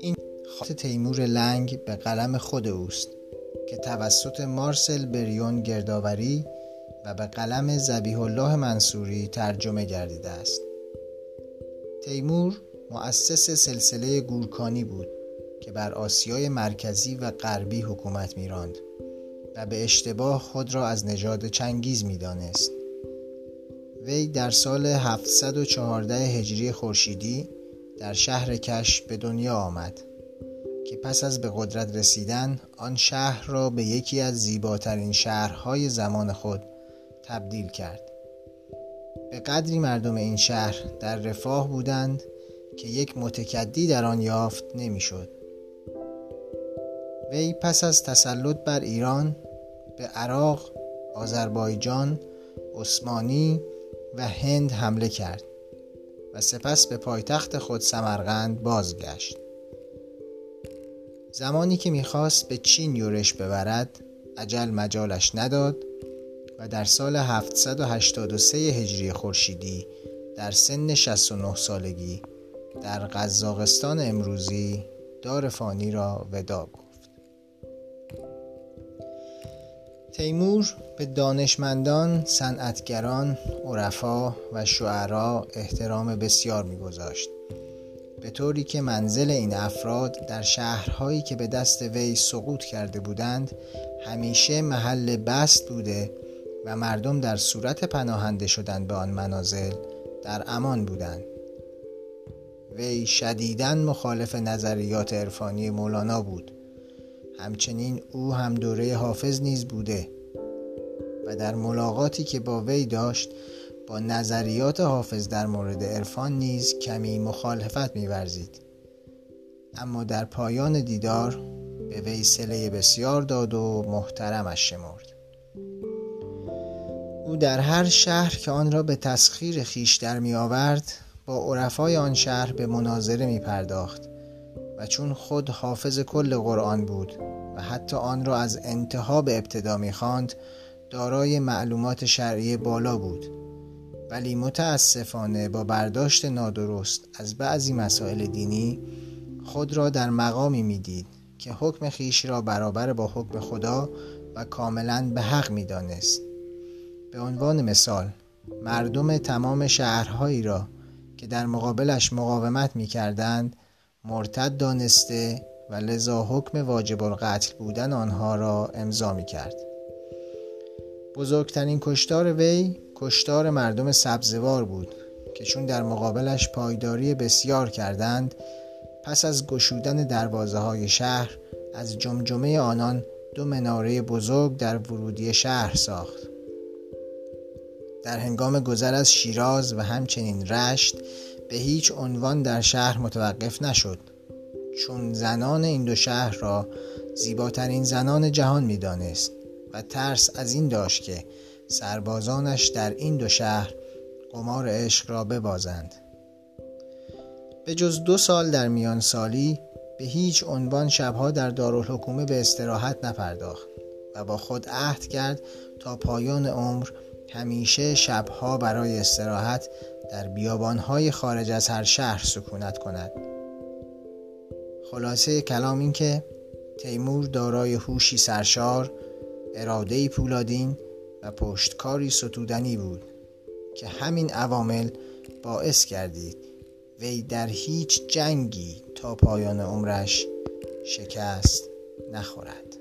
این خط تیمور لنگ به قلم خود اوست که توسط مارسل بریون گردآوری و به قلم زبیح الله منصوری ترجمه گردیده است. تیمور مؤسس سلسله گورکانی بود که بر آسیای مرکزی و غربی حکومت میراند. و به اشتباه خود را از نژاد چنگیز می‌دانست وی در سال 714 هجری خورشیدی در شهر کش به دنیا آمد که پس از به قدرت رسیدن آن شهر را به یکی از زیباترین شهرهای زمان خود تبدیل کرد به قدری مردم این شهر در رفاه بودند که یک متکدی در آن یافت نمی‌شد. وی پس از تسلط بر ایران به عراق، آذربایجان، عثمانی و هند حمله کرد و سپس به پایتخت خود سمرقند بازگشت. زمانی که می‌خواست به چین یورش ببرد عجل مجالش نداد و در سال 783 هجری خورشیدی در سن 69 سالگی در قزاقستان امروزی دار فانی را ودا گفت تیمور به دانشمندان، صنعتگران، عرفا و شعرا احترام بسیار میگذاشت. به طوری که منزل این افراد در شهرهایی که به دست وی سقوط کرده بودند همیشه محل بست بوده و مردم در صورت پناهنده شدن به آن منازل در امان بودند. وی شدیداً مخالف نظریات عرفانی مولانا بود. همچنین او هم دوره حافظ نیز بوده و در ملاقاتی که با وی داشت با نظریات حافظ در مورد عرفان نیز کمی مخالفت میورزید. اما در پایان دیدار به وی سله بسیار داد و محترمش شمرد. او در هر شهر که آن را به تسخیر خیش در می آورد با عرفای آن شهر به مناظره می پرداخت و چون خود حافظ کل قرآن بود و حتی آن را از انتها به ابتدا می خواند دارای معلومات شرعی بالا بود. ولی متاسفانه با برداشت نادرست از بعضی مسائل دینی خود را در مقامی می‌دید که حکم خیش را برابر با حکم خدا و کاملا به حق می‌دانست. به عنوان مثال مردم تمام شهرهایی را که در مقابلش مقاومت می کردند مرتد دانسته و لذا حکم واجب القتل بودن آنها را امضا می کرد. بزرگترین کشتار وی کشتار مردم سبزوار بود که چون در مقابلش پایداری بسیار کردند پس از گشودن دروازه های شهر از جمجمه آنان دو مناره بزرگ در ورودی شهر ساخت در هنگام گذر از شیراز و همچنین رشت به هیچ عنوان در شهر متوقف نشد چون زنان این دو شهر را زیباترین زنان جهان می‌دانست و ترس از این داشت که سربازانش در این دو شهر قمار عشق را ببازند. به جز دو سال در میان سالی به هیچ عنوان شبها در دارالحکومه به استراحت نپرداخت و با خود عهد کرد تا پایان عمر همیشه شبها برای استراحت در بیابانهای خارج از هر شهر سکونت کند. خلاصه کلام این که تیمور دارای هوشی سرشار اراده پولادین و پشتکاری ستودنی بود که همین عوامل باعث کردید وی در هیچ جنگی تا پایان عمرش شکست نخورد.